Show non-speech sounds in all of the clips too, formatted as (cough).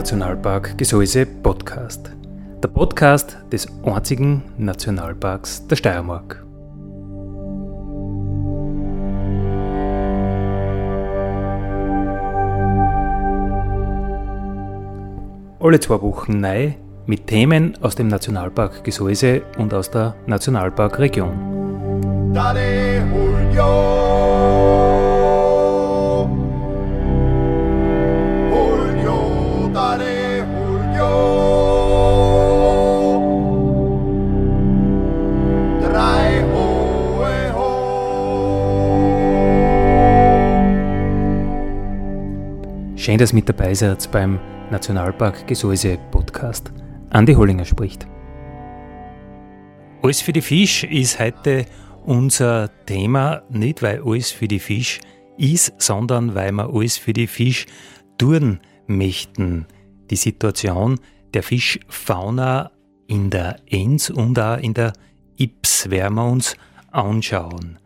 Naturnationalpark Gesäuse Podcast. Der Podcast des einzigen Nationalparks der Steiermark. Alle zwei Wochen neu mit Themen aus dem Nationalpark Gesäuse und aus der Nationalparkregion. Daddy, Schön, dass mit dabei seid beim Nationalpark Gesäuse Podcast. Andi Hollinger spricht. Alles für die Fisch ist heute unser Thema, nicht weil alles für die Fisch ist, sondern weil wir alles für die Fisch tun möchten. Die Situation der Fischfauna in der Enz und auch in der Ips werden wir uns anschauen.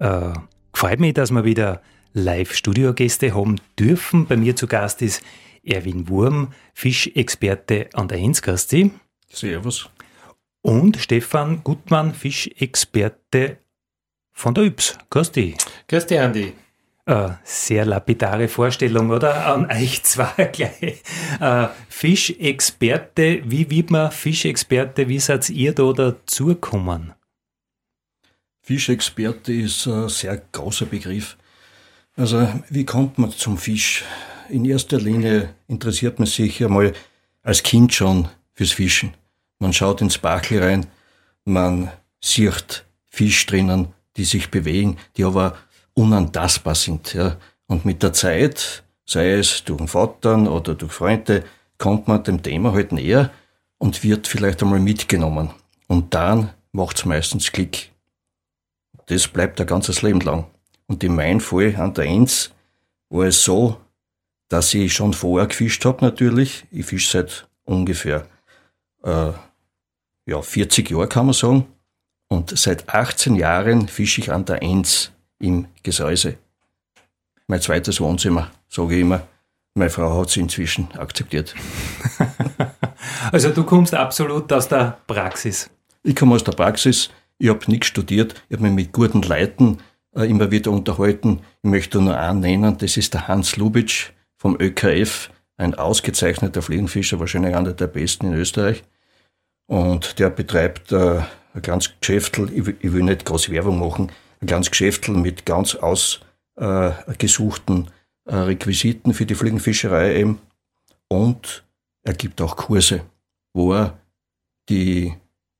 Äh, freut mich, dass wir wieder Live-Studiogäste haben dürfen. Bei mir zu Gast ist Erwin Wurm, Fischexperte an der Hensgasti. Servus. Und Stefan Gutmann, Fischexperte von der Yps. Grüß dich. Grüß dich, Andi. Äh, sehr lapidare Vorstellung, oder? An euch zwei (laughs) gleich. Äh, Fischexperte, wie wird man Fischexperte? Wie seid ihr da dazugekommen? Fischexperte ist ein sehr großer Begriff. Also, wie kommt man zum Fisch? In erster Linie interessiert man sich einmal als Kind schon fürs Fischen. Man schaut ins Bachel rein, man sieht Fisch drinnen, die sich bewegen, die aber unantastbar sind. Ja. Und mit der Zeit, sei es durch den Vater oder durch Freunde, kommt man dem Thema halt näher und wird vielleicht einmal mitgenommen. Und dann macht's meistens Klick. Das bleibt ein ganzes Leben lang. Und in meinem Fall an der Enz war es so, dass ich schon vorher gefischt habe natürlich. Ich fische seit ungefähr äh, ja, 40 Jahren, kann man sagen. Und seit 18 Jahren fische ich an der Enz im Gesäuse. Mein zweites Wohnzimmer, sage ich immer. Meine Frau hat sie inzwischen akzeptiert. (laughs) also du kommst absolut aus der Praxis. Ich komme aus der Praxis. Ich habe nichts studiert. Ich habe mich mit guten Leuten immer wieder unterhalten. Ich möchte nur einen nennen, das ist der Hans Lubitsch vom ÖKF, ein ausgezeichneter Fliegenfischer, wahrscheinlich einer der besten in Österreich. Und der betreibt äh, ein ganz Geschäftel, ich, ich, will nicht groß Werbung machen, ein ganz Geschäftel mit ganz ausgesuchten äh, äh, Requisiten für die Fliegenfischerei eben. Und er gibt auch Kurse, wo er die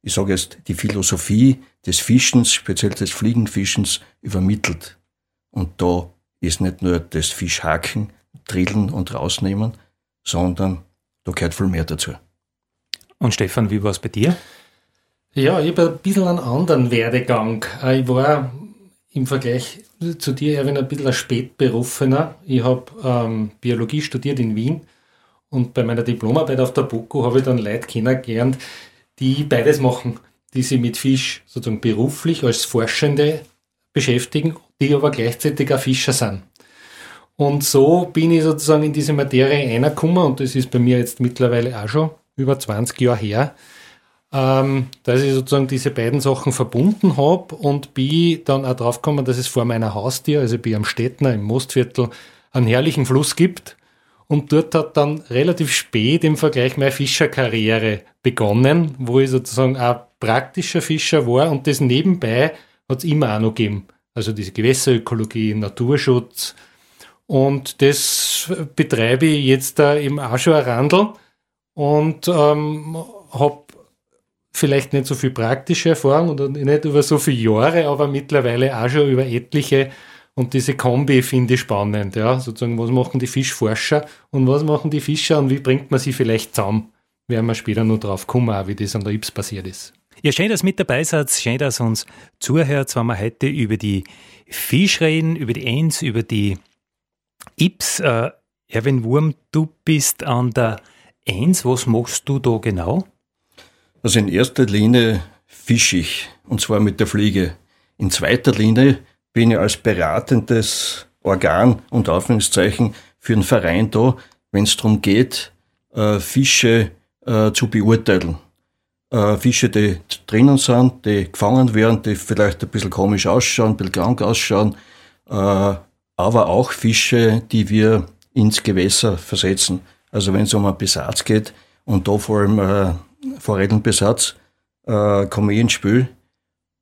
ich sage jetzt, die Philosophie des Fischens, speziell des Fliegenfischens, übermittelt. Und da ist nicht nur das Fischhaken, Drillen und Rausnehmen, sondern da gehört viel mehr dazu. Und Stefan, wie war es bei dir? Ja, ich habe ein bisschen einen anderen Werdegang. Ich war im Vergleich zu dir, Erwin, ein bisschen ein Spätberufener. Ich habe ähm, Biologie studiert in Wien und bei meiner Diplomarbeit auf der BOKU habe ich dann Leute kennengelernt, die beides machen, die sich mit Fisch sozusagen beruflich als Forschende beschäftigen, die aber gleichzeitig auch Fischer sind. Und so bin ich sozusagen in diese Materie reingekommen und das ist bei mir jetzt mittlerweile auch schon über 20 Jahre her, ähm, dass ich sozusagen diese beiden Sachen verbunden habe und bin dann auch drauf gekommen, dass es vor meiner Haustür, also bei am Städtner im Mostviertel, einen herrlichen Fluss gibt und dort hat dann relativ spät im Vergleich meine Fischerkarriere begonnen, wo ich sozusagen auch praktischer Fischer war und das nebenbei hat es immer auch noch gegeben. Also diese Gewässerökologie, Naturschutz. Und das betreibe ich jetzt da im auch schon ein Randl und ähm, habe vielleicht nicht so viel praktische Erfahrung oder nicht über so viele Jahre, aber mittlerweile auch schon über etliche und diese Kombi finde ich spannend, ja. Sozusagen, was machen die Fischforscher und was machen die Fischer und wie bringt man sie vielleicht zusammen? Werden wir später noch drauf kommen, wie das an der Ips passiert ist. Ja, schön, dass ihr mit dabei seid, schön, dass ihr uns zuhört, wenn wir heute über die Fisch reden, über die Eins, über die Ips. Äh, Erwin Wurm, du bist an der Eins, was machst du da genau? Also in erster Linie fische ich, und zwar mit der Fliege. In zweiter Linie bin ich als beratendes Organ und Anführungszeichen für einen Verein da, wenn es darum geht, äh, äh, Fische äh, zu beurteilen. Äh, Fische, die drinnen sind, die gefangen werden, die vielleicht ein bisschen komisch ausschauen, ein bisschen krank ausschauen, äh, aber auch Fische, die wir ins Gewässer versetzen. Also wenn es um einen Besatz geht und da vor allem äh, Forellenbesatz, äh, komme ich ins Spiel.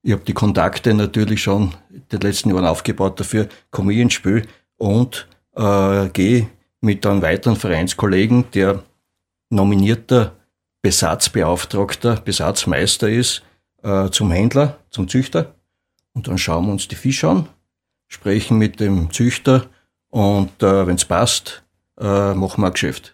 Ich habe die Kontakte natürlich schon in den letzten Jahren aufgebaut dafür, komme ich ins Spiel und äh, gehe mit einem weiteren Vereinskollegen, der nominierter Besatzbeauftragter, Besatzmeister ist, äh, zum Händler, zum Züchter. Und dann schauen wir uns die Fische an, sprechen mit dem Züchter und äh, wenn es passt, äh, machen wir ein Geschäft.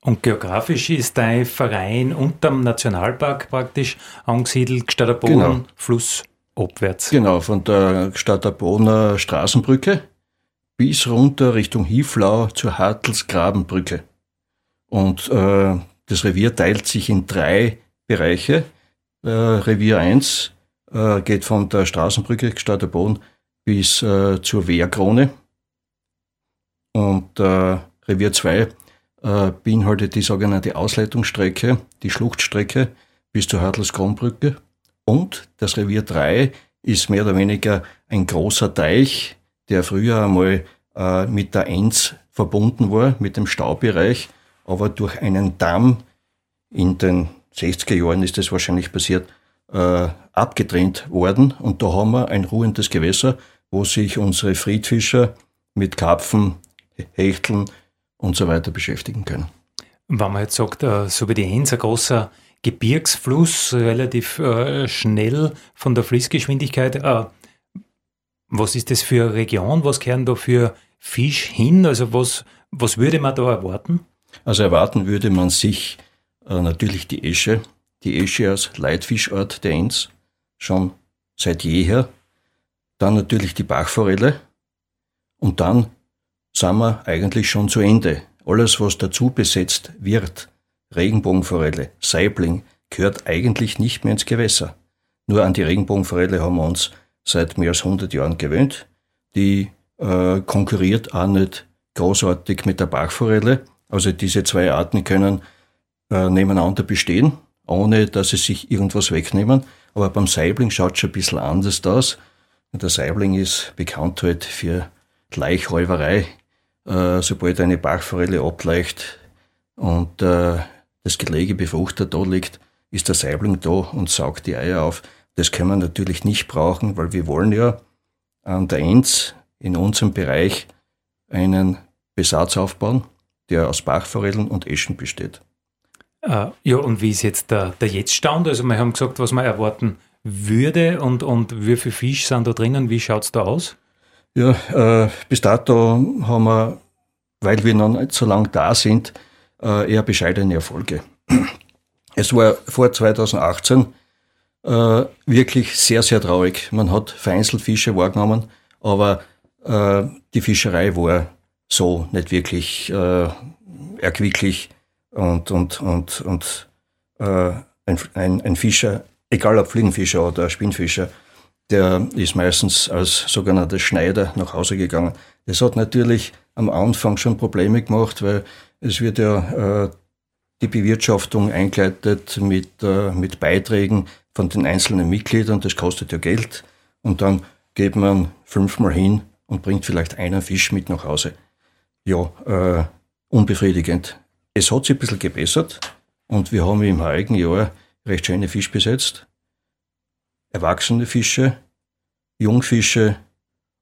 Und geografisch ist dein Verein unterm Nationalpark praktisch angesiedelt, Gstader Boden, genau. flussabwärts. Genau, von der Gstader Bodener Straßenbrücke bis runter Richtung Hieflau zur Hartelsgrabenbrücke. Und äh, das Revier teilt sich in drei Bereiche. Äh, Revier 1 äh, geht von der Straßenbrücke Gstader Boden bis äh, zur Wehrkrone. Und äh, Revier 2 äh, beinhaltet die sogenannte Ausleitungsstrecke, die Schluchtstrecke bis zur Hartelsgrundbrücke. Und das Revier 3 ist mehr oder weniger ein großer Teich, der früher einmal äh, mit der Enz verbunden war, mit dem Staubereich, aber durch einen Damm in den 60er Jahren ist das wahrscheinlich passiert, äh, abgetrennt worden. Und da haben wir ein ruhendes Gewässer, wo sich unsere Friedfischer mit Karpfen, Hechteln, und so weiter beschäftigen können. Wenn man jetzt sagt, äh, so wie die Enz, ein großer Gebirgsfluss, relativ äh, schnell von der Fließgeschwindigkeit, äh, was ist das für eine Region? Was kehren da für Fisch hin? Also was, was würde man da erwarten? Also erwarten würde man sich natürlich die Esche, die Esche als Leitfischort der Enz, schon seit jeher. Dann natürlich die Bachforelle und dann sind wir eigentlich schon zu Ende. Alles, was dazu besetzt wird, Regenbogenforelle, Saibling, gehört eigentlich nicht mehr ins Gewässer. Nur an die Regenbogenforelle haben wir uns seit mehr als 100 Jahren gewöhnt. Die äh, konkurriert auch nicht großartig mit der Bachforelle. Also diese zwei Arten können äh, nebeneinander bestehen, ohne dass sie sich irgendwas wegnehmen. Aber beim Saibling schaut es schon ein bisschen anders aus. Der Saibling ist bekannt halt für Gleichräuberei äh, sobald eine Bachforelle ableicht und äh, das Gelege befruchtet da liegt, ist der Saibling da und saugt die Eier auf. Das können wir natürlich nicht brauchen, weil wir wollen ja an der Enz in unserem Bereich einen Besatz aufbauen, der aus Bachforellen und Eschen besteht. Äh, ja, und wie ist jetzt der, der Jetztstand? Also wir haben gesagt, was man erwarten würde und, und wie viele Fisch sind da drinnen? Wie schaut es da aus? Ja, äh, bis dato haben wir, weil wir noch nicht so lange da sind, äh, eher bescheidene Erfolge. Es war vor 2018 äh, wirklich sehr, sehr traurig. Man hat vereinzelt Fische wahrgenommen, aber äh, die Fischerei war so nicht wirklich erquicklich und, und, und, und ein, ein, ein Fischer, egal ob Fliegenfischer oder Spinnfischer, der ist meistens als sogenannter Schneider nach Hause gegangen. Das hat natürlich am Anfang schon Probleme gemacht, weil es wird ja äh, die Bewirtschaftung eingeleitet mit, äh, mit Beiträgen von den einzelnen Mitgliedern, das kostet ja Geld. Und dann geht man fünfmal hin und bringt vielleicht einen Fisch mit nach Hause. Ja, äh, unbefriedigend. Es hat sich ein bisschen gebessert und wir haben im heurigen Jahr recht schöne Fisch besetzt erwachsene Fische, Jungfische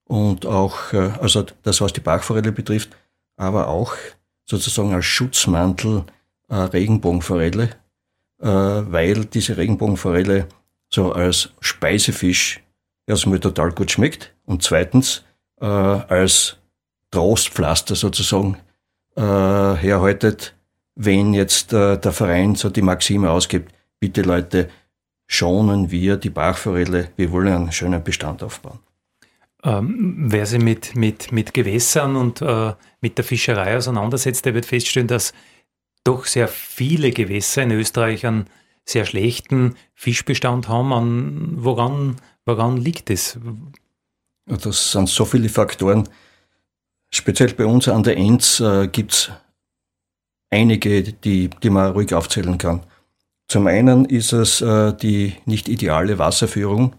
und auch, äh, also das, was die Bachforelle betrifft, aber auch sozusagen als Schutzmantel äh, Regenbogenforelle, äh, weil diese Regenbogenforelle so als Speisefisch erstmal total gut schmeckt und zweitens äh, als Trostpflaster sozusagen äh, herhaltet, wenn jetzt äh, der Verein so die Maxime ausgibt, bitte Leute, schonen wir die Bachforelle. Wir wollen einen schönen Bestand aufbauen. Ähm, wer sich mit, mit, mit Gewässern und äh, mit der Fischerei auseinandersetzt, der wird feststellen, dass doch sehr viele Gewässer in Österreich einen sehr schlechten Fischbestand haben. An, woran, woran liegt es? Das sind so viele Faktoren. Speziell bei uns an der Enz äh, gibt es einige, die, die man ruhig aufzählen kann. Zum einen ist es äh, die nicht ideale Wasserführung.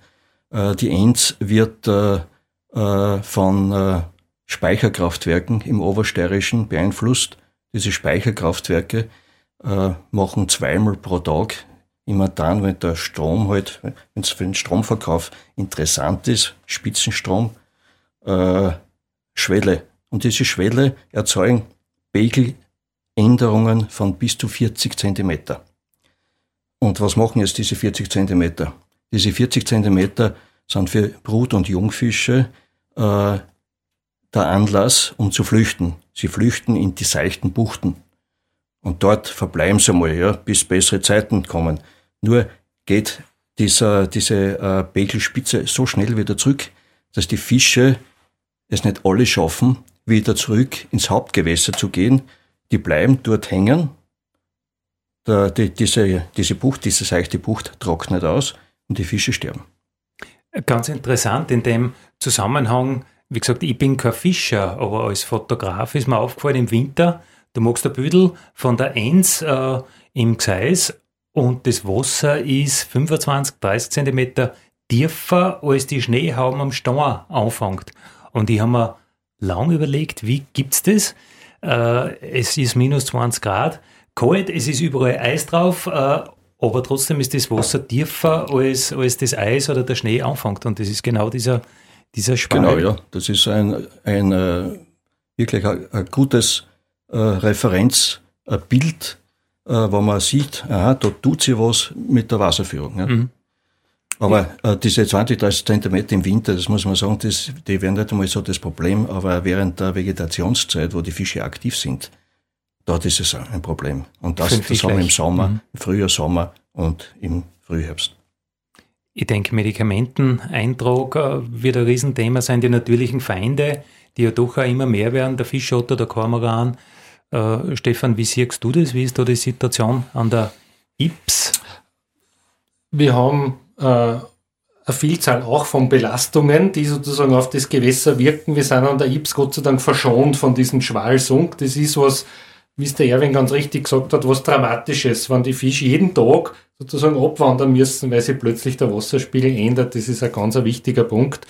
Äh, die Enz wird äh, von äh, Speicherkraftwerken im Obersteirischen beeinflusst. Diese Speicherkraftwerke äh, machen zweimal pro Tag immer dann, wenn der Strom halt, wenn es für den Stromverkauf interessant ist, Spitzenstrom, äh, Schwelle. Und diese Schwelle erzeugen Pegeländerungen von bis zu 40 Zentimeter. Und was machen jetzt diese 40 Zentimeter? Diese 40 Zentimeter sind für Brut- und Jungfische äh, der Anlass, um zu flüchten. Sie flüchten in die seichten Buchten. Und dort verbleiben sie mal, ja, bis bessere Zeiten kommen. Nur geht dieser, diese äh, Begelspitze so schnell wieder zurück, dass die Fische es nicht alle schaffen, wieder zurück ins Hauptgewässer zu gehen. Die bleiben dort hängen. Der, die, diese, diese Bucht, diese seichte Bucht trocknet aus und die Fische sterben. Ganz interessant in dem Zusammenhang, wie gesagt, ich bin kein Fischer, aber als Fotograf ist mir aufgefallen im Winter, du magst ein Büdel von der Enz äh, im Gseis und das Wasser ist 25, 30 Zentimeter tiefer, als die Schneehauben am Stein anfängt. Und ich habe mir lange überlegt, wie gibt's das? Äh, es ist minus 20 Grad, kalt, es ist überall Eis drauf, äh, aber trotzdem ist das Wasser tiefer, als, als das Eis oder der Schnee anfängt. Und das ist genau dieser, dieser Spalt. Genau, ja. Das ist ein, ein äh, wirklich ein, ein gutes äh, Referenzbild, äh, wo man sieht, aha, da tut sich was mit der Wasserführung. Ja. Mhm. Aber äh, diese 20, 30 Zentimeter im Winter, das muss man sagen, das, die wären nicht einmal so das Problem, aber während der Vegetationszeit, wo die Fische aktiv sind, dort ist es ein Problem. Und das, das haben wir im Sommer, mhm. im Frühjahr, Sommer und im Frühherbst. Ich denke, Medikamenteneintrag äh, wird ein Riesenthema sein. Die natürlichen Feinde, die ja doch auch immer mehr werden, der Fischotter, der Kormoran. Äh, Stefan, wie siehst du das? Wie ist da die Situation an der IPS? Wir haben äh, eine Vielzahl auch von Belastungen, die sozusagen auf das Gewässer wirken. Wir sind an der Ips Gott sei Dank verschont von diesem Schwalsunk. Das ist was, wie es der Erwin ganz richtig gesagt hat, was Dramatisches, wenn die Fische jeden Tag sozusagen abwandern müssen, weil sich plötzlich der Wasserspiegel ändert. Das ist ein ganz wichtiger Punkt.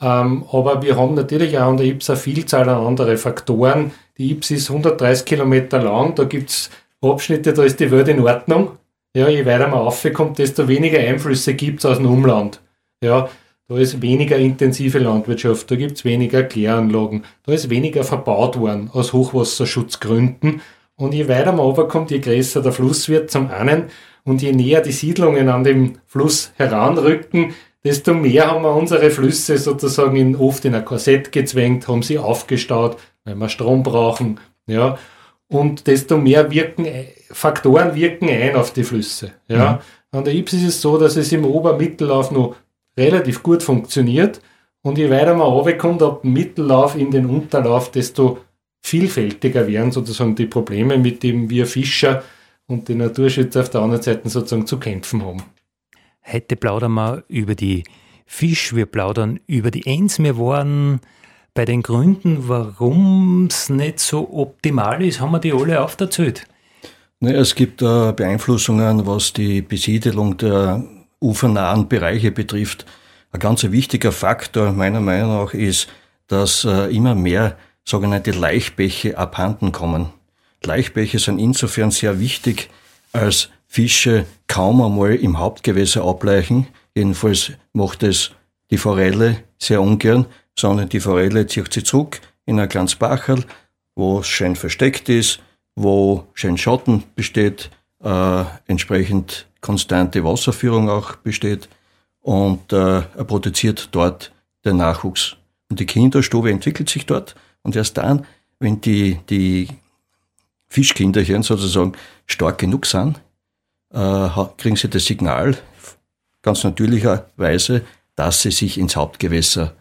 Ähm, aber wir haben natürlich auch an der Ips eine Vielzahl an andere Faktoren. Die Ips ist 130 Kilometer lang, da gibt's Abschnitte, da ist die Welt in Ordnung. Ja, je weiter man raufkommt, desto weniger Einflüsse gibt's aus dem Umland. Ja, da ist weniger intensive Landwirtschaft, da gibt's weniger Kläranlagen, da ist weniger verbaut worden aus Hochwasserschutzgründen. Und je weiter man runterkommt, je größer der Fluss wird zum einen und je näher die Siedlungen an dem Fluss heranrücken, desto mehr haben wir unsere Flüsse sozusagen in, oft in ein Korsett gezwängt, haben sie aufgestaut, weil wir Strom brauchen. Ja, und desto mehr wirken, Faktoren wirken ein auf die Flüsse. Ja. Mhm. An der Ips ist es so, dass es im Obermittellauf noch relativ gut funktioniert und je weiter man runterkommt, ab dem Mittellauf in den Unterlauf, desto vielfältiger werden sozusagen die Probleme, mit denen wir Fischer und die Naturschützer auf der anderen Seite sozusagen zu kämpfen haben. Heute plaudern wir über die Fisch, wir plaudern über die Enz. Wir waren bei den Gründen, warum es nicht so optimal ist, haben wir die alle aufgezählt. Ne, es gibt äh, Beeinflussungen, was die Besiedelung der ufernahen Bereiche betrifft. Ein ganz wichtiger Faktor meiner Meinung nach ist, dass äh, immer mehr sogenannte Laichbäche abhanden kommen. Laichbäche sind insofern sehr wichtig, als Fische kaum einmal im Hauptgewässer ableichen. Jedenfalls macht es die Forelle sehr ungern sondern die Forelle zieht sich zurück in ein kleines Bacherl, wo es schön versteckt ist, wo schön Schatten besteht, äh, entsprechend konstante Wasserführung auch besteht und äh, er produziert dort den Nachwuchs. Und die Kinderstube entwickelt sich dort und erst dann, wenn die, die Fischkinderchen sozusagen stark genug sind, äh, kriegen sie das Signal, ganz natürlicherweise, dass sie sich ins Hauptgewässer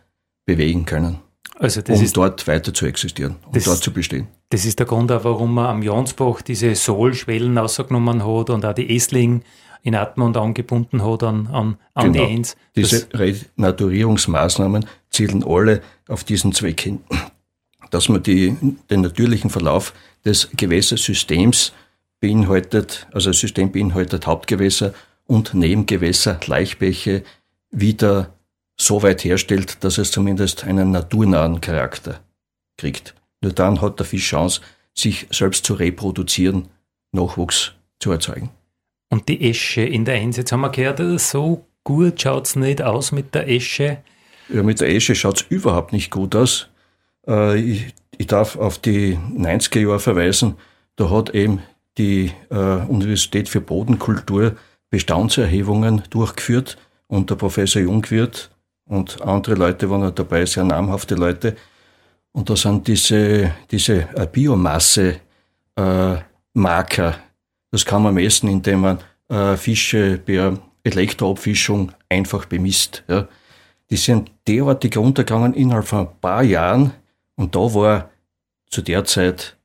bewegen können. Also um ist, dort weiter zu existieren, um das, dort zu bestehen. Das ist der Grund auch, warum man am Jansbach diese Sohlschwellen rausgenommen hat und auch die Essling in Atmund angebunden hat an, an, an genau. die Enz. Diese Renaturierungsmaßnahmen zielen alle auf diesen Zweck hin. dass man die, den natürlichen Verlauf des Gewässersystems beinhaltet, also das System beinhaltet Hauptgewässer und Nebengewässer, Laichbäche, wieder so weit herstellt, dass es zumindest einen naturnahen Charakter kriegt. Nur dann hat der Fisch Chance, sich selbst zu reproduzieren, Nachwuchs zu erzeugen. Und die Esche in der Eins, jetzt haben wir gehört, so gut schaut es nicht aus mit der Esche. Ja, mit der Esche schaut es überhaupt nicht gut aus. Äh, ich, ich, darf auf die 90er Jahre verweisen. Da hat eben die äh, Universität für Bodenkultur Bestandserhebungen durchgeführt und der Professor Jungwirth und andere Leute waren auch dabei, sehr namhafte Leute. Und da sind diese, diese äh, Biomasse-Marker, äh, das kann man messen, indem man äh, Fische per Elektroabfischung einfach bemisst. Ja. Die sind derartig runtergegangen innerhalb von ein paar Jahren und da war zu der Zeit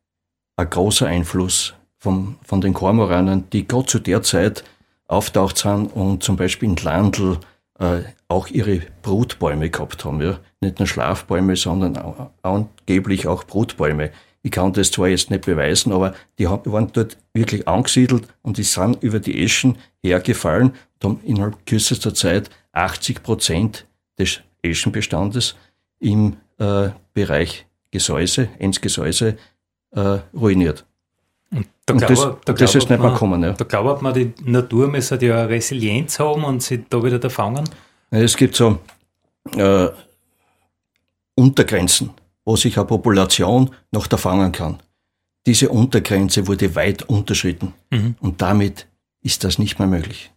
ein großer Einfluss vom, von den Kormoranen, die gerade zu der Zeit auftaucht sind und zum Beispiel in Landl äh, auch ihre Brutbäume gehabt haben. Ja. Nicht nur Schlafbäume, sondern angeblich auch Brutbäume. Ich kann das zwar jetzt nicht beweisen, aber die waren dort wirklich angesiedelt und die sind über die Eschen hergefallen und haben innerhalb kürzester Zeit 80 Prozent des Eschenbestandes im äh, Bereich Gesäuse, Enzgesäuse, äh, ruiniert. Und, da und das, da das ist nicht mehr kommen. Ja. Da glaubt man, die Natur müsste ja Resilienz haben und sie da wieder da fangen? Es gibt so äh, Untergrenzen, wo sich eine Population noch da fangen kann. Diese Untergrenze wurde weit unterschritten mhm. und damit ist das nicht mehr möglich.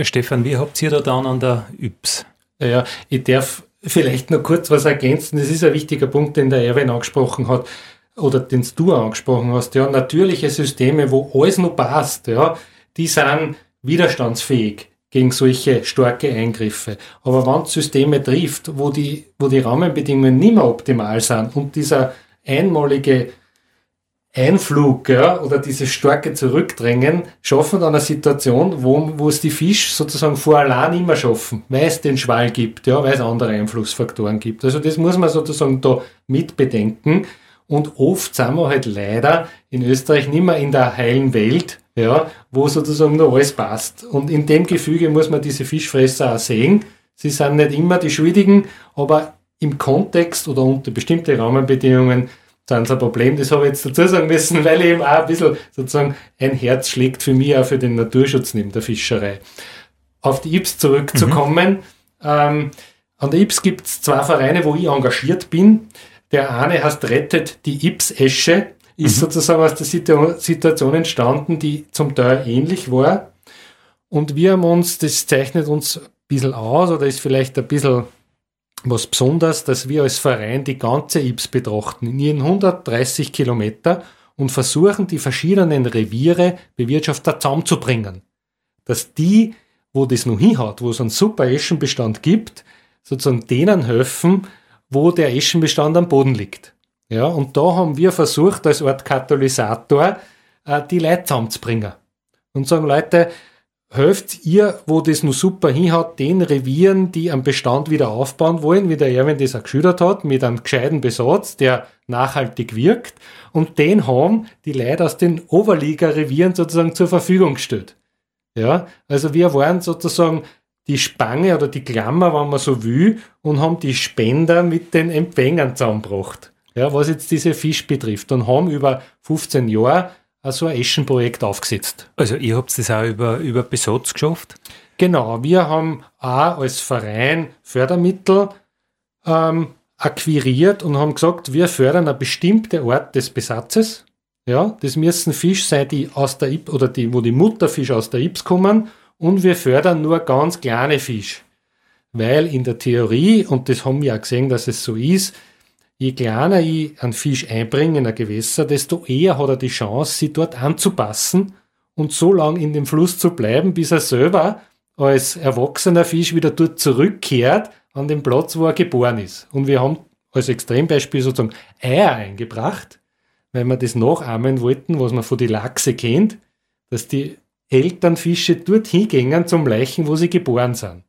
Stefan, wie habt ihr da dann an der Yps? Ja, ich darf vielleicht noch kurz was ergänzen. Das ist ein wichtiger Punkt, den der Erwin angesprochen hat oder den du angesprochen hast, ja, natürliche Systeme, wo alles noch passt, ja, die sind widerstandsfähig gegen solche starke Eingriffe. Aber wenn es Systeme trifft, wo die, wo die Rahmenbedingungen nicht mehr optimal sind und dieser einmalige Einflug ja, oder dieses starke Zurückdrängen schaffen dann eine Situation, wo, wo es die Fisch sozusagen vor allein mehr schaffen, weil es den Schwall gibt, ja, weil es andere Einflussfaktoren gibt. Also das muss man sozusagen da mitbedenken. Und oft sind wir halt leider in Österreich nicht mehr in der heilen Welt, ja, wo sozusagen nur alles passt. Und in dem Gefüge muss man diese Fischfresser auch sehen. Sie sind nicht immer die Schuldigen, aber im Kontext oder unter bestimmte Rahmenbedingungen sind sie ein Problem. Das habe ich jetzt dazu sagen müssen, (laughs) weil eben auch ein bisschen sozusagen ein Herz schlägt für mich auch für den Naturschutz neben der Fischerei. Auf die IPS zurückzukommen. Mhm. Ähm, an der IPS gibt es zwei Vereine, wo ich engagiert bin. Der eine heißt Rettet die Ips-Esche, ist mhm. sozusagen aus der Situation entstanden, die zum Teil ähnlich war. Und wir haben uns, das zeichnet uns ein bisschen aus oder ist vielleicht ein bisschen was Besonderes, dass wir als Verein die ganze Ips betrachten, in ihren 130 Kilometer und versuchen, die verschiedenen Reviere Bewirtschafter zusammenzubringen. Dass die, wo das noch hinhaut, wo es einen super Eschenbestand gibt, sozusagen denen helfen, wo der Eschenbestand am Boden liegt. Ja, und da haben wir versucht, als Art Katalysator äh, die Leute zusammenzubringen. Und sagen, Leute, helft ihr, wo das nur super hinhaut, den Revieren, die am Bestand wieder aufbauen wollen, wie der Erwin das auch geschildert hat, mit einem gescheiten Besatz, der nachhaltig wirkt. Und den haben die Leute aus den Oberliga-Revieren sozusagen zur Verfügung gestellt. Ja, also wir waren sozusagen die Spange oder die Klammer, wenn man so will, und haben die Spender mit den Empfängern zusammengebracht. Ja, was jetzt diese Fisch betrifft. Und haben über 15 Jahre so ein Eschenprojekt aufgesetzt. Also ihr habt das auch über, über Besatz geschafft? Genau, wir haben auch als Verein Fördermittel ähm, akquiriert und haben gesagt, wir fördern eine bestimmte Art des Besatzes. Ja, das müssen Fisch sein, die aus der Ips oder die, wo die Mutterfische aus der Ips kommen und wir fördern nur ganz kleine Fisch. Weil in der Theorie, und das haben wir auch gesehen, dass es so ist, je kleiner ich einen Fisch einbringe in ein Gewässer, desto eher hat er die Chance, sich dort anzupassen und so lange in dem Fluss zu bleiben, bis er selber als erwachsener Fisch wieder dort zurückkehrt an den Platz, wo er geboren ist. Und wir haben als Extrembeispiel sozusagen Eier eingebracht, weil wir das nachahmen wollten, was man von den Lachse kennt, dass die Elternfische dorthin gingen zum Leichen, wo sie geboren sind.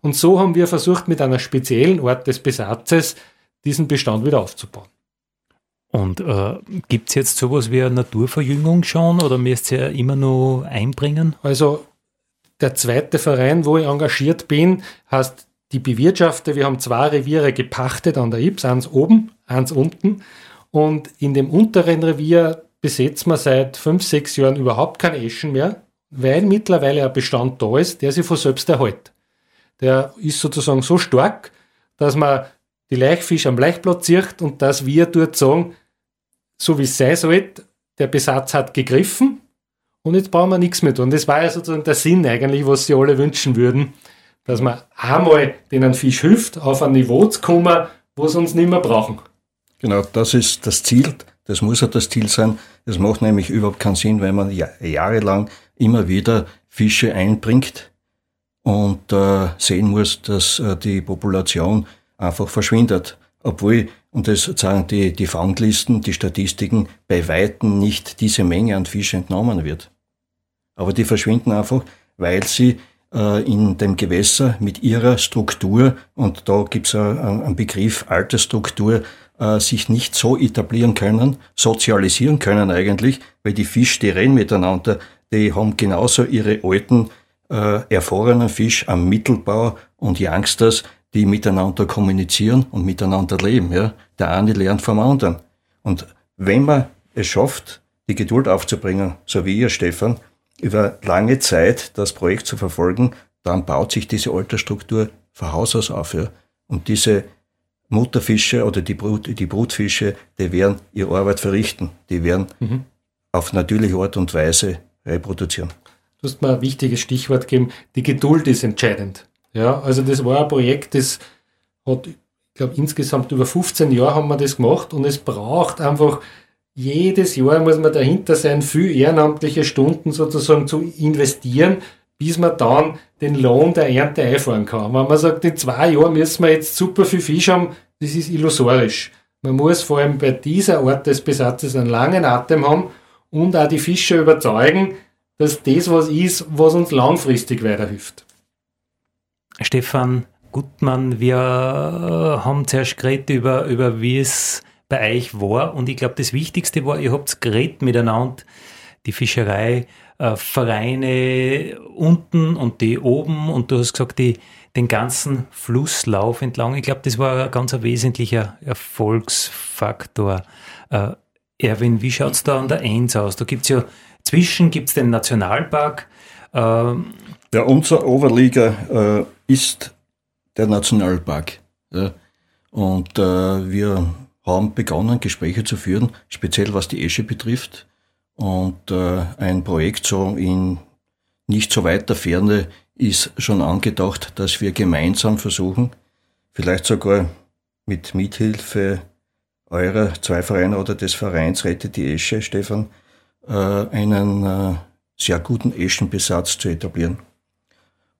Und so haben wir versucht, mit einer speziellen Art des Besatzes diesen Bestand wieder aufzubauen. Und äh, gibt es jetzt sowas wie eine Naturverjüngung schon oder müsst ihr immer nur einbringen? Also der zweite Verein, wo ich engagiert bin, heißt die Bewirtschafter. Wir haben zwei Reviere gepachtet an der Ips, eins oben, eins unten. Und in dem unteren Revier besetzen wir seit fünf, sechs Jahren überhaupt kein Eschen mehr, weil mittlerweile ein Bestand da ist, der sich von selbst erhält. Der ist sozusagen so stark, dass man die Laichfische am Laichplatz sieht und dass wir dort sagen, so wie es sein sollte, der Besatz hat gegriffen und jetzt brauchen wir nichts mehr tun. Das war ja sozusagen der Sinn eigentlich, was sie alle wünschen würden, dass man einmal den Fisch hilft, auf ein Niveau zu kommen, wo sie uns nicht mehr brauchen. Genau, das ist das Ziel. Das muss ja das Ziel sein. Es macht nämlich überhaupt keinen Sinn, wenn man jahrelang immer wieder Fische einbringt und äh, sehen muss, dass äh, die Population einfach verschwindet. Obwohl, und das sagen die, die Fanglisten, die Statistiken, bei Weitem nicht diese Menge an Fisch entnommen wird. Aber die verschwinden einfach, weil sie äh, in dem Gewässer mit ihrer Struktur, und da gibt es einen Begriff alte Struktur, äh, sich nicht so etablieren können, sozialisieren können eigentlich, weil die Fische, die rennen miteinander, die haben genauso ihre alten, äh, erfahrenen Fisch am Mittelbau und Youngsters, die miteinander kommunizieren und miteinander leben. Ja? Der eine lernt vom anderen. Und wenn man es schafft, die Geduld aufzubringen, so wie ihr, Stefan, über lange Zeit das Projekt zu verfolgen, dann baut sich diese Altersstruktur von Haus aus auf. Ja? Und diese Mutterfische oder die, Brut, die Brutfische, die werden ihre Arbeit verrichten. Die werden mhm. auf natürliche Art und Weise reproduzieren. Du hast mir ein wichtiges Stichwort gegeben. Die Geduld ist entscheidend. Ja, also das war ein Projekt, das hat, ich glaube, insgesamt über 15 Jahre haben wir das gemacht und es braucht einfach jedes Jahr muss man dahinter sein, viel ehrenamtliche Stunden sozusagen zu investieren, bis man dann den Lohn der Ernte einfahren kann. Wenn man sagt, in zwei Jahren müssen wir jetzt super viel Fisch haben, das ist illusorisch. Man muss vor allem bei dieser Art des Besatzes einen langen Atem haben und auch die Fischer überzeugen, dass das was ist, was uns langfristig weiterhilft. Stefan Gutmann, wir haben zuerst geredet über, über wie es bei euch war und ich glaube, das Wichtigste war, ihr habt geredet miteinander, die Fischerei äh, unten und die oben und du hast gesagt, die, den ganzen Flusslauf entlang. Ich glaube, das war ein ganz ein wesentlicher Erfolgsfaktor. Äh, Erwin, wie schaut es da an der Eins aus? Da gibt es ja zwischen gibt's den Nationalpark. Ähm, ja, unser Overlieger äh, ist der Nationalpark. Ja. Und äh, wir haben begonnen, Gespräche zu führen, speziell was die Esche betrifft. Und äh, ein Projekt so in nicht so weiter Ferne ist schon angedacht, dass wir gemeinsam versuchen, vielleicht sogar mit Mithilfe eurer zwei Vereine oder des Vereins Rettet die Esche, Stefan, äh, einen äh, sehr guten Eschenbesatz zu etablieren.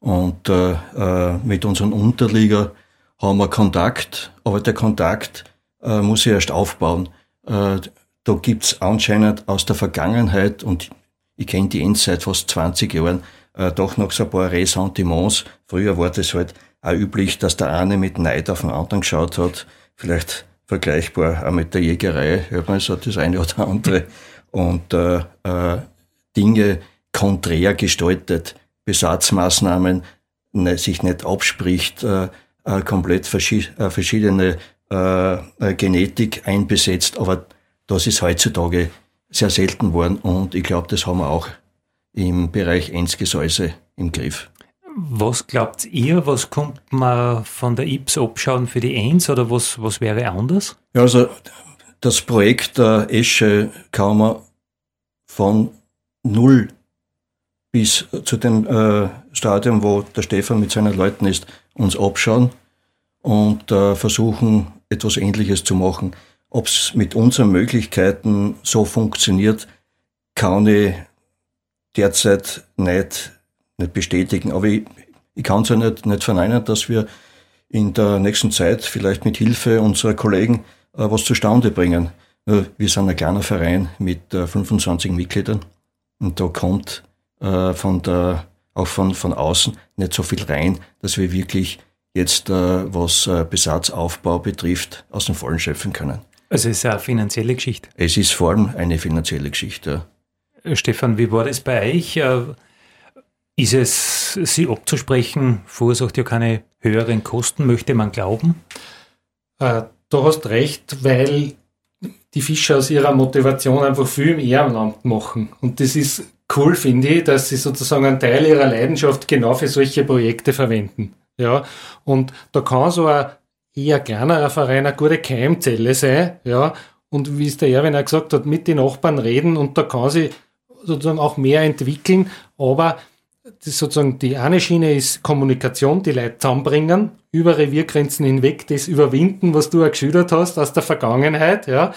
Und äh, äh, mit unseren Unterlieger haben wir Kontakt, aber der Kontakt äh, muss ich erst aufbauen. Äh, da gibt's anscheinend aus der Vergangenheit, und ich kenne die End seit fast 20 Jahren, äh, doch noch so ein paar Ressentiments. Früher war das halt auch üblich, dass der eine mit Neid auf den anderen geschaut hat. Vielleicht vergleichbar auch mit der Jägerei, hört man so das eine oder andere. Und äh, äh, Dinge konträr gestaltet, Besatzmaßnahmen ne, sich nicht abspricht, äh, äh, komplett verschi äh, verschiedene äh, äh, Genetik einbesetzt, aber das ist heutzutage sehr selten worden und ich glaube, das haben wir auch im Bereich Enzgesäuse im Griff. Was glaubt ihr, was kommt man von der IPS abschauen für die Enz oder was, was wäre anders? Ja, also das Projekt der Esche kann man von null bis zu dem äh, Stadium, wo der Stefan mit seinen Leuten ist, uns abschauen und äh, versuchen, etwas Ähnliches zu machen. Ob es mit unseren Möglichkeiten so funktioniert, kann ich derzeit nicht, nicht bestätigen. Aber ich, ich kann es ja nicht, nicht verneinen, dass wir in der nächsten Zeit vielleicht mit Hilfe unserer Kollegen äh, was zustande bringen. Wir sind ein kleiner Verein mit äh, 25 Mitgliedern und da kommt äh, von der, auch von, von außen nicht so viel rein, dass wir wirklich jetzt, äh, was äh, Besatzaufbau betrifft, aus dem Vollen schöpfen können. Also es ist eine finanzielle Geschichte. Es ist vor allem eine finanzielle Geschichte. Äh, Stefan, wie war das bei euch? Ist es, Sie abzusprechen, verursacht ja keine höheren Kosten, möchte man glauben? Äh, du hast recht, weil die Fischer aus ihrer Motivation einfach viel im Ehrenamt machen. Und das ist cool, finde ich, dass sie sozusagen einen Teil ihrer Leidenschaft genau für solche Projekte verwenden. Ja, und da kann so ein eher kleinerer Verein eine gute Keimzelle sein, ja, und wie es der Erwin auch gesagt hat, mit den Nachbarn reden und da kann sie sozusagen auch mehr entwickeln, aber das sozusagen die eine Schiene ist Kommunikation, die Leute zusammenbringen, über Reviergrenzen hinweg, das überwinden, was du auch geschildert hast aus der Vergangenheit, ja.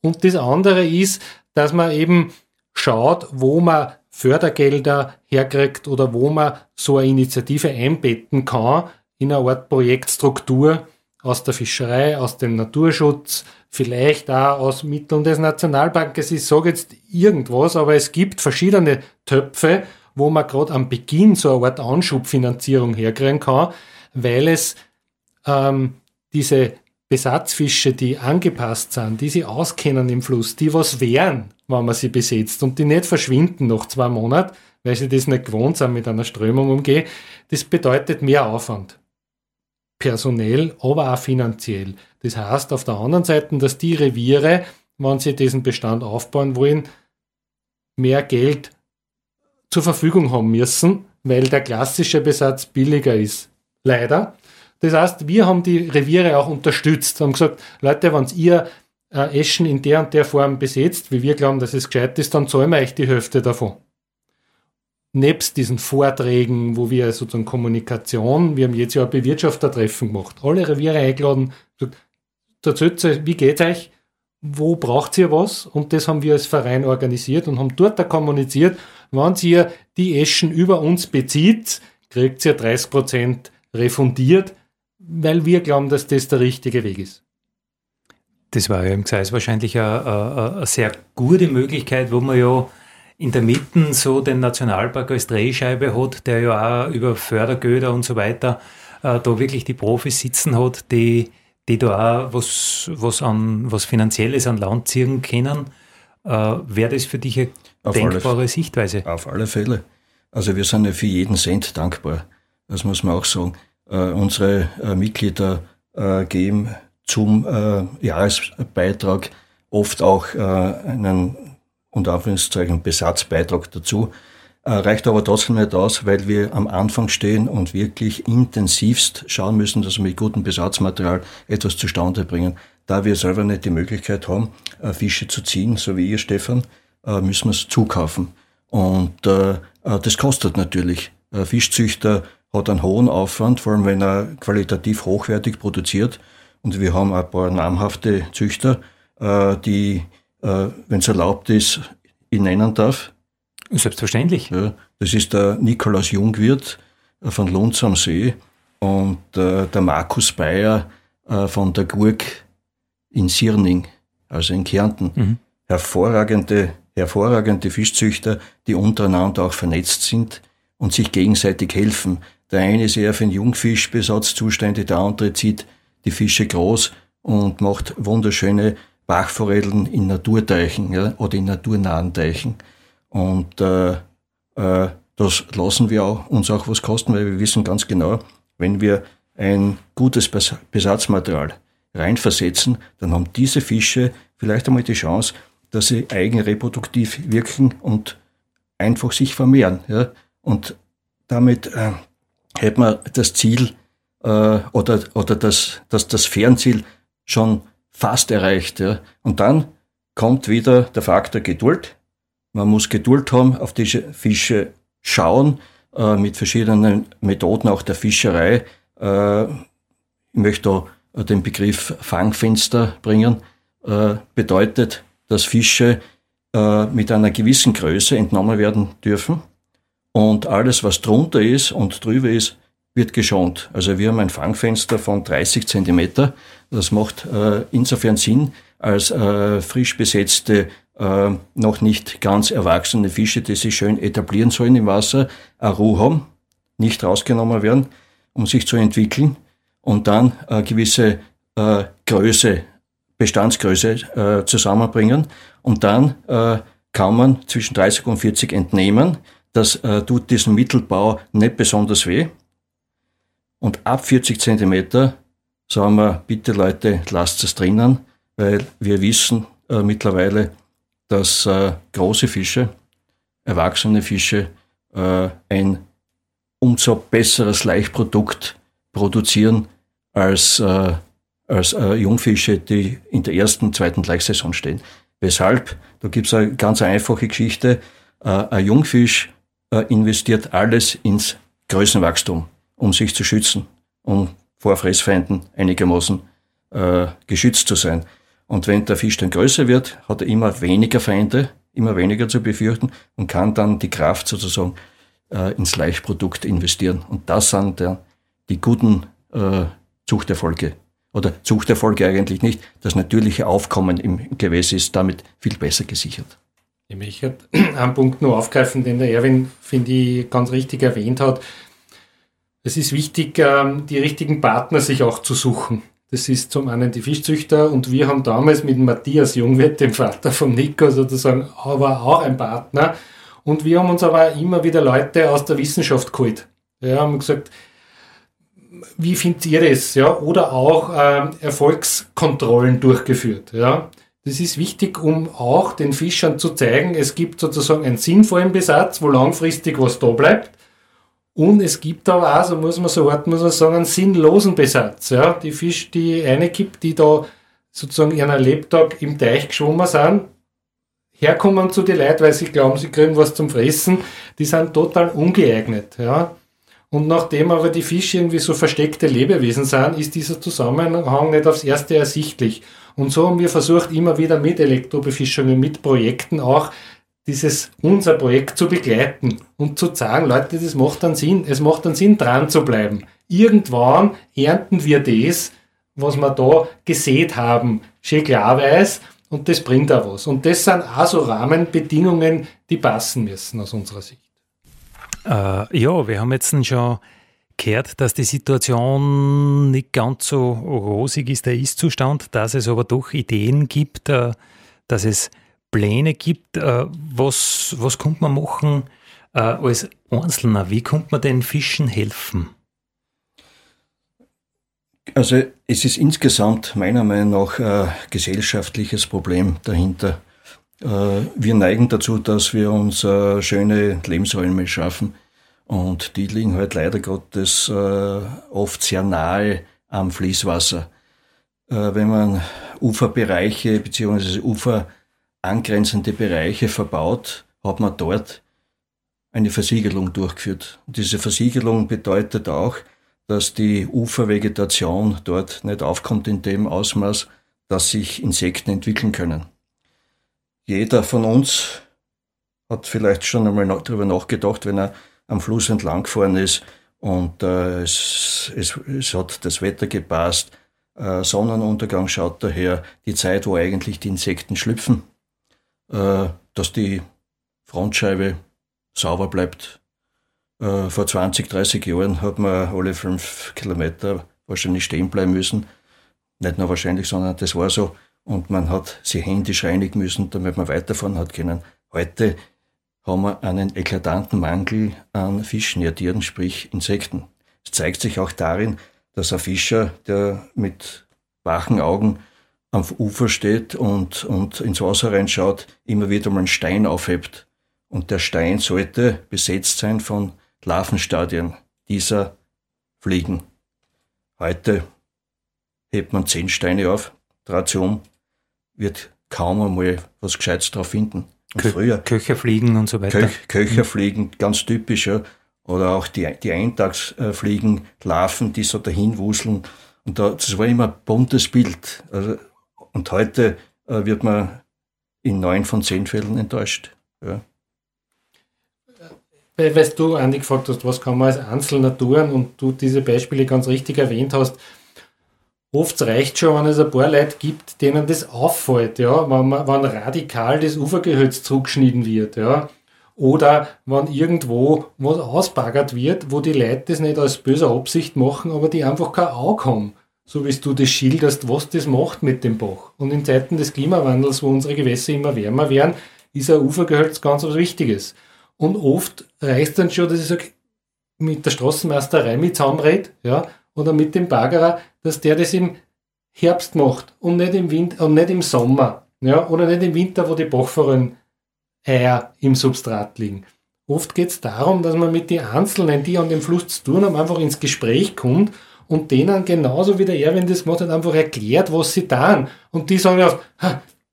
Und das andere ist, dass man eben schaut, wo man Fördergelder herkriegt oder wo man so eine Initiative einbetten kann in eine Art Projektstruktur aus der Fischerei, aus dem Naturschutz, vielleicht auch aus Mitteln des Nationalbankes. Ich sage jetzt irgendwas, aber es gibt verschiedene Töpfe, wo man gerade am Beginn so eine Art Anschubfinanzierung herkriegen kann, weil es ähm, diese Besatzfische, die angepasst sind, die sie auskennen im Fluss, die was wären, wenn man sie besetzt und die nicht verschwinden nach zwei Monaten, weil sie das nicht gewohnt sind, mit einer Strömung umgehen, das bedeutet mehr Aufwand. Personell, aber auch finanziell. Das heißt auf der anderen Seite, dass die Reviere, wenn sie diesen Bestand aufbauen wollen, mehr Geld zur Verfügung haben müssen, weil der klassische Besatz billiger ist. Leider. Das heißt, wir haben die Reviere auch unterstützt, haben gesagt, Leute, wenn ihr äh, Eschen in der und der Form besetzt, wie wir glauben, dass es gescheit ist, dann zahlen wir euch die Hälfte davon. Nebst diesen Vorträgen, wo wir sozusagen Kommunikation, wir haben jetzt ja ein Bewirtschaftertreffen gemacht, alle Reviere eingeladen, erzählt wie geht's euch, wo braucht ihr was? Und das haben wir als Verein organisiert und haben dort da kommuniziert, wenn ihr die Eschen über uns bezieht, kriegt ihr 30 Prozent refundiert weil wir glauben, dass das der richtige Weg ist. Das war ja im Gseis wahrscheinlich eine, eine, eine, sehr gute Möglichkeit, wo man ja in der Mitte so den Nationalpark als Drehscheibe hat, der ja auch über Fördergöder und so weiter äh, da wirklich die Profis sitzen hat, die, die da auch was, was, an, was Finanzielles an Land ziehen können. Äh, Wäre das für dich eine auf denkbare alle, Sichtweise? Auf alle Fälle. Also wir sind ja für jeden Cent dankbar. Das muss man auch sagen äh, unsere äh, Mitglieder äh, geben zum äh, Jahresbeitrag oft auch äh, einen unter Anführungszeichen Besatzbeitrag dazu. Äh, reicht aber trotzdem nicht aus, weil wir am Anfang stehen und wirklich intensivst schauen müssen, dass wir mit gutem Besatzmaterial etwas zustande bringen. Da wir selber nicht die Möglichkeit haben, äh, Fische zu ziehen, so wie ihr, Stefan, äh, müssen wir es zukaufen. Und äh, äh, das kostet natürlich. Äh, Fischzüchter hat einen hohen Aufwand, vor allem wenn er qualitativ hochwertig produziert. Und wir haben ein paar namhafte Züchter, äh, die, äh, wenn es erlaubt ist, ich nennen darf. Selbstverständlich. Ja, das ist der Nikolaus Jungwirth äh, von Lunds am See und der Markus Bayer von der Gurk in Sierning, also in Kärnten. Mhm. Hervorragende, hervorragende Fischzüchter, die untereinander auch vernetzt sind und sich gegenseitig helfen. Der eine ist eher für den Jungfischbesatz zuständig, der andere zieht die Fische groß und macht wunderschöne Bachforellen in Naturteichen ja, oder in naturnahen Teichen. Und äh, äh, das lassen wir auch, uns auch was kosten, weil wir wissen ganz genau, wenn wir ein gutes Besatzmaterial reinversetzen, dann haben diese Fische vielleicht einmal die Chance, dass sie eigenreproduktiv wirken und einfach sich vermehren. Ja? Und damit äh, hätte man das Ziel äh, oder, oder das, das, das Fernziel schon fast erreicht. Ja. Und dann kommt wieder der Faktor Geduld. Man muss Geduld haben, auf diese Fische schauen, äh, mit verschiedenen Methoden auch der Fischerei. Äh, ich möchte da den Begriff Fangfenster bringen. Äh, bedeutet, dass Fische äh, mit einer gewissen Größe entnommen werden dürfen und alles, was drunter ist und drüber ist, wird geschont. Also wir haben ein Fangfenster von 30 Zentimeter. Das macht äh, insofern Sinn, als äh, frisch besetzte, äh, noch nicht ganz erwachsene Fische, die sich schön etablieren sollen im Wasser, eine Ruhe haben, nicht rausgenommen werden, um sich zu entwickeln und dann eine gewisse äh, Größe Bestandsgröße äh, zusammenbringen und dann äh, kann man zwischen 30 und 40 entnehmen. Das äh, tut diesem Mittelbau nicht besonders weh. Und ab 40 Zentimeter sagen wir, bitte Leute, lasst es drinnen, weil wir wissen äh, mittlerweile, dass äh, große Fische, erwachsene Fische, äh, ein umso besseres Laichprodukt produzieren als, äh, als äh, Jungfische, die in der ersten, zweiten Laichsaison stehen. Weshalb? Da gibt es eine ganz einfache Geschichte. Äh, ein Jungfisch investiert alles ins Größenwachstum, um sich zu schützen, um vor Fressfeinden einigermaßen äh, geschützt zu sein. Und wenn der Fisch dann größer wird, hat er immer weniger Feinde, immer weniger zu befürchten und kann dann die Kraft sozusagen äh, ins Laichprodukt investieren. Und das sind der, die guten äh, Zuchterfolge. Oder Zuchterfolge eigentlich nicht. Das natürliche Aufkommen im Gewässer ist damit viel besser gesichert. Ich möchte einen Punkt nur aufgreifen, den der Erwin, finde ich, ganz richtig erwähnt hat. Es ist wichtig, ähm, die richtigen Partner sich auch zu suchen. Das ist zum einen die Fischzüchter und wir haben damals mit Matthias Jungwirth, dem Vater von Nico sozusagen, aber auch ein Partner. Und wir haben uns aber immer wieder Leute aus der Wissenschaft geholt. Ja, haben gesagt, wie findet ihr das? Ja, oder auch ähm, Erfolgskontrollen durchgeführt. Ja, das ist wichtig, um auch den Fischern zu zeigen, es gibt sozusagen einen sinnvollen Besatz, wo langfristig was da bleibt. Und es gibt aber auch, so muss man so hart muss man sagen, einen sinnlosen Besatz. Ja? Die Fische, die eine gibt, die da sozusagen ihren Lebtag im Teich geschwommen sind, herkommen zu den Leuten, weil sie glauben, sie kriegen was zum Fressen, die sind total ungeeignet. Ja? Und nachdem aber die Fische irgendwie so versteckte Lebewesen sind, ist dieser Zusammenhang nicht aufs Erste ersichtlich. Und so haben wir versucht, immer wieder mit Elektrobefischungen, mit Projekten auch dieses, unser Projekt zu begleiten und zu sagen, Leute, das macht dann Sinn, es macht dann Sinn, dran zu bleiben. Irgendwann ernten wir das, was wir da gesät haben, schön klar weiß, und das bringt auch was. Und das sind auch so Rahmenbedingungen, die passen müssen aus unserer Sicht. Äh, ja, wir haben jetzt schon gehört, dass die Situation nicht ganz so rosig ist, der Ist-Zustand, dass es aber doch Ideen gibt, äh, dass es Pläne gibt. Äh, was, was kommt man machen äh, als Einzelner? Wie kommt man den Fischen helfen? Also es ist insgesamt meiner Meinung nach ein gesellschaftliches Problem dahinter. Wir neigen dazu, dass wir uns schöne Lebensräume schaffen und die liegen halt leider Gottes äh, oft sehr nahe am Fließwasser. Äh, wenn man Uferbereiche bzw. uferangrenzende Bereiche verbaut, hat man dort eine Versiegelung durchgeführt. Und diese Versiegelung bedeutet auch, dass die Ufervegetation dort nicht aufkommt in dem Ausmaß, dass sich Insekten entwickeln können. Jeder von uns hat vielleicht schon einmal darüber nachgedacht, wenn er am Fluss entlang gefahren ist und äh, es, es, es hat das Wetter gepasst. Äh, Sonnenuntergang schaut daher, die Zeit, wo eigentlich die Insekten schlüpfen, dass die Frontscheibe sauber bleibt. Äh, vor 20, 30 Jahren hat man alle fünf Kilometer wahrscheinlich stehen bleiben müssen. Nicht nur wahrscheinlich, sondern das war so. Und man hat sie händisch reinigen müssen, damit man weiterfahren hat können. Heute haben wir einen eklatanten Mangel an Fischnährtieren, sprich Insekten. Es zeigt sich auch darin, dass ein Fischer, der mit wachen Augen am Ufer steht und, und ins Wasser reinschaut, immer wieder mal einen Stein aufhebt. Und der Stein sollte besetzt sein von Larvenstadien dieser Fliegen. Heute hebt man zehn Steine auf, dreht sie um, wird kaum einmal was Gescheites drauf finden. Kö früher. Köcherfliegen und so weiter. Kö Köcherfliegen, ganz typisch, ja. Oder auch die, die Eintagsfliegen, Larven, die so dahin wuseln. Und da, das war immer ein buntes Bild. Also, und heute äh, wird man in neun von zehn Fällen enttäuscht. Ja. Weil du, Andi, gefragt hast, was kann man als Einzelner tun und du diese Beispiele ganz richtig erwähnt hast, Oft reicht schon, wenn es ein paar Leute gibt, denen das auffällt, ja, wenn, man, wenn radikal das Ufergehölz zugeschnitten wird, ja. Oder wenn irgendwo was ausbaggert wird, wo die Leute das nicht aus böser Absicht machen, aber die einfach kein Auge haben. So wie du das schilderst, was das macht mit dem Bach. Und in Zeiten des Klimawandels, wo unsere Gewässer immer wärmer werden, ist ein Ufergehölz ganz was Wichtiges. Und oft reicht dann schon, dass ich sage, mit der Straßenmeisterei mit zusammenredet, ja, oder mit dem Baggerer, dass der das im Herbst macht und nicht im Winter und nicht im Sommer, ja, oder nicht im Winter, wo die Bachforellen Eier im Substrat liegen. Oft geht es darum, dass man mit den Einzelnen, die an dem Fluss zu tun haben, einfach ins Gespräch kommt und denen genauso wie der Erwin das gemacht hat, einfach erklärt, was sie tun. Und die sagen ja,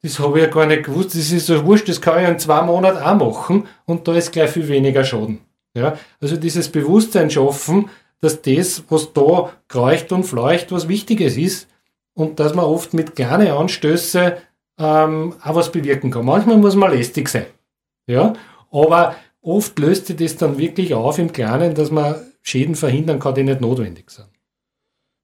das habe ich ja gar nicht gewusst, das ist so wurscht, das kann ich in zwei Monaten auch machen und da ist gleich viel weniger Schaden. Ja, also dieses Bewusstsein schaffen, dass das, was da kreucht und fleucht, was Wichtiges ist und dass man oft mit kleinen Anstößen ähm, auch was bewirken kann. Manchmal muss man lästig sein. Ja, aber oft löst sich das dann wirklich auf im Kleinen, dass man Schäden verhindern kann, die nicht notwendig sind.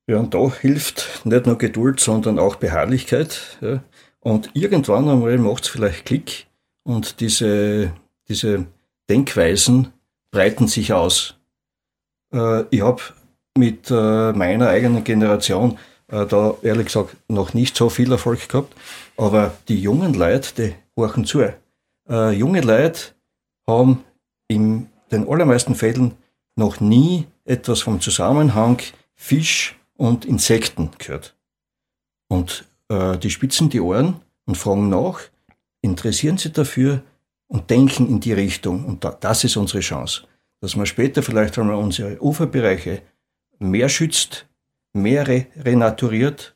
Ja, und da hilft nicht nur Geduld, sondern auch Beharrlichkeit. Ja. Und irgendwann einmal macht es vielleicht Klick und diese, diese Denkweisen breiten sich aus. Äh, ich habe mit äh, meiner eigenen Generation äh, da ehrlich gesagt noch nicht so viel Erfolg gehabt, aber die jungen Leute, die horchen zu. Äh, junge Leute haben in den allermeisten Fällen noch nie etwas vom Zusammenhang Fisch und Insekten gehört. Und äh, die spitzen die Ohren und fragen nach, interessieren sie dafür und denken in die Richtung. Und da, das ist unsere Chance, dass man später vielleicht einmal unsere Uferbereiche mehr schützt, mehr re renaturiert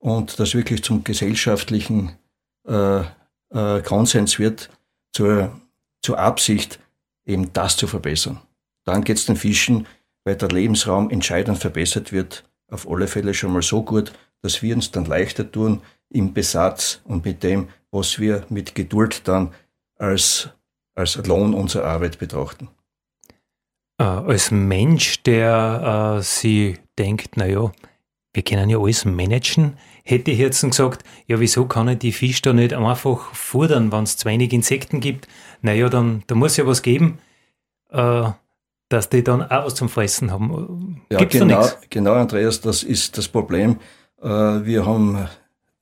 und das wirklich zum gesellschaftlichen äh, äh, Konsens wird, zur, zur Absicht, eben das zu verbessern. Dann geht es den Fischen, weil der Lebensraum entscheidend verbessert wird, auf alle Fälle schon mal so gut, dass wir uns dann leichter tun im Besatz und mit dem, was wir mit Geduld dann als, als Lohn unserer Arbeit betrachten. Äh, als Mensch, der äh, sie denkt, naja, wir können ja alles managen, hätte ich jetzt gesagt, ja, wieso kann ich die Fische da nicht einfach fordern, wenn es zu wenig Insekten gibt? Naja, dann da muss ja was geben, äh, dass die dann auch was zum Fressen haben. Ja, Gibt's genau, genau, Andreas, das ist das Problem. Äh, wir haben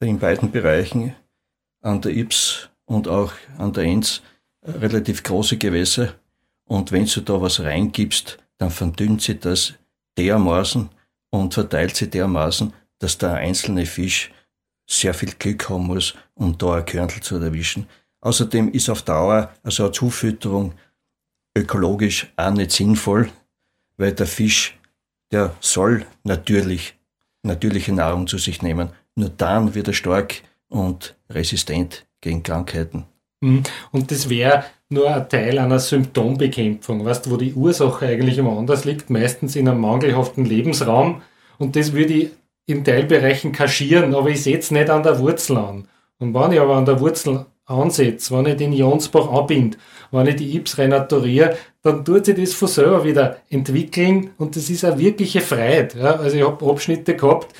in beiden Bereichen an der Ips und auch an der Enz relativ große Gewässer. Und wenn du da was reingibst, dann verdünnt sie das dermaßen und verteilt sie dermaßen, dass der einzelne Fisch sehr viel Glück haben muss, um da ein Körntel zu erwischen. Außerdem ist auf Dauer also eine Zufütterung ökologisch auch nicht sinnvoll, weil der Fisch, der soll natürlich natürliche Nahrung zu sich nehmen. Nur dann wird er stark und resistent gegen Krankheiten. Mhm. Und das wäre nur ein Teil einer Symptombekämpfung, weißt, wo die Ursache eigentlich immer anders liegt, meistens in einem mangelhaften Lebensraum. Und das würde ich in Teilbereichen kaschieren, aber ich sehe es nicht an der Wurzel an. Und wenn ich aber an der Wurzel ansetze, wenn ich den Jonsbach anbinde, wenn ich die Ips renaturiere, dann tut sich das von selber wieder entwickeln und das ist eine wirkliche Freiheit. Ja? Also ich habe Abschnitte gehabt,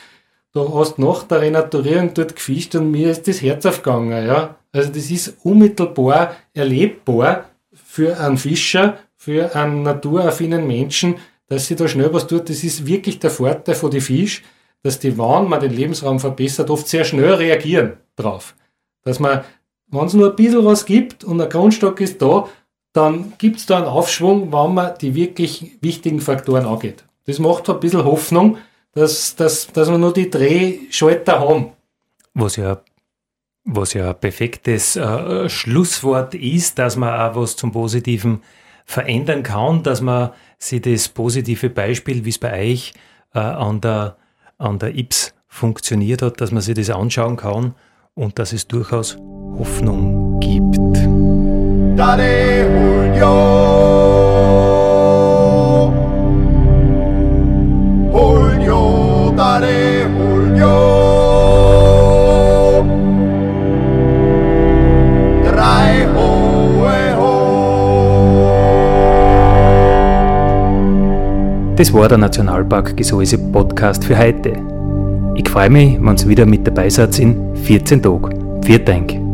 da hast nach der Renaturierung dort gefischt und mir ist das Herz aufgegangen. Ja? Also das ist unmittelbar erlebbar für einen Fischer, für einen naturaffinen Menschen, dass sie da schnell was tut. Das ist wirklich der Vorteil von den Fisch, dass die, wenn man den Lebensraum verbessert, oft sehr schnell reagieren drauf. Dass man, wenn es nur ein bisschen was gibt und ein Grundstock ist da, dann gibt es da einen Aufschwung, wenn man die wirklich wichtigen Faktoren angeht. Das macht ein bisschen Hoffnung, dass, dass, dass wir nur die Drehschalter haben. Was ja, was ja ein perfektes äh, Schlusswort ist, dass man auch was zum Positiven verändern kann, dass man sich das positive Beispiel, wie es bei euch äh, an, der, an der IPS funktioniert hat, dass man sich das anschauen kann und dass es durchaus Hoffnung gibt. Daddy, Das war der Nationalpark Gesäuse Podcast für heute. Ich freue mich, wenn ihr wieder mit dabei seid in 14 Tagen. Vielen Dank.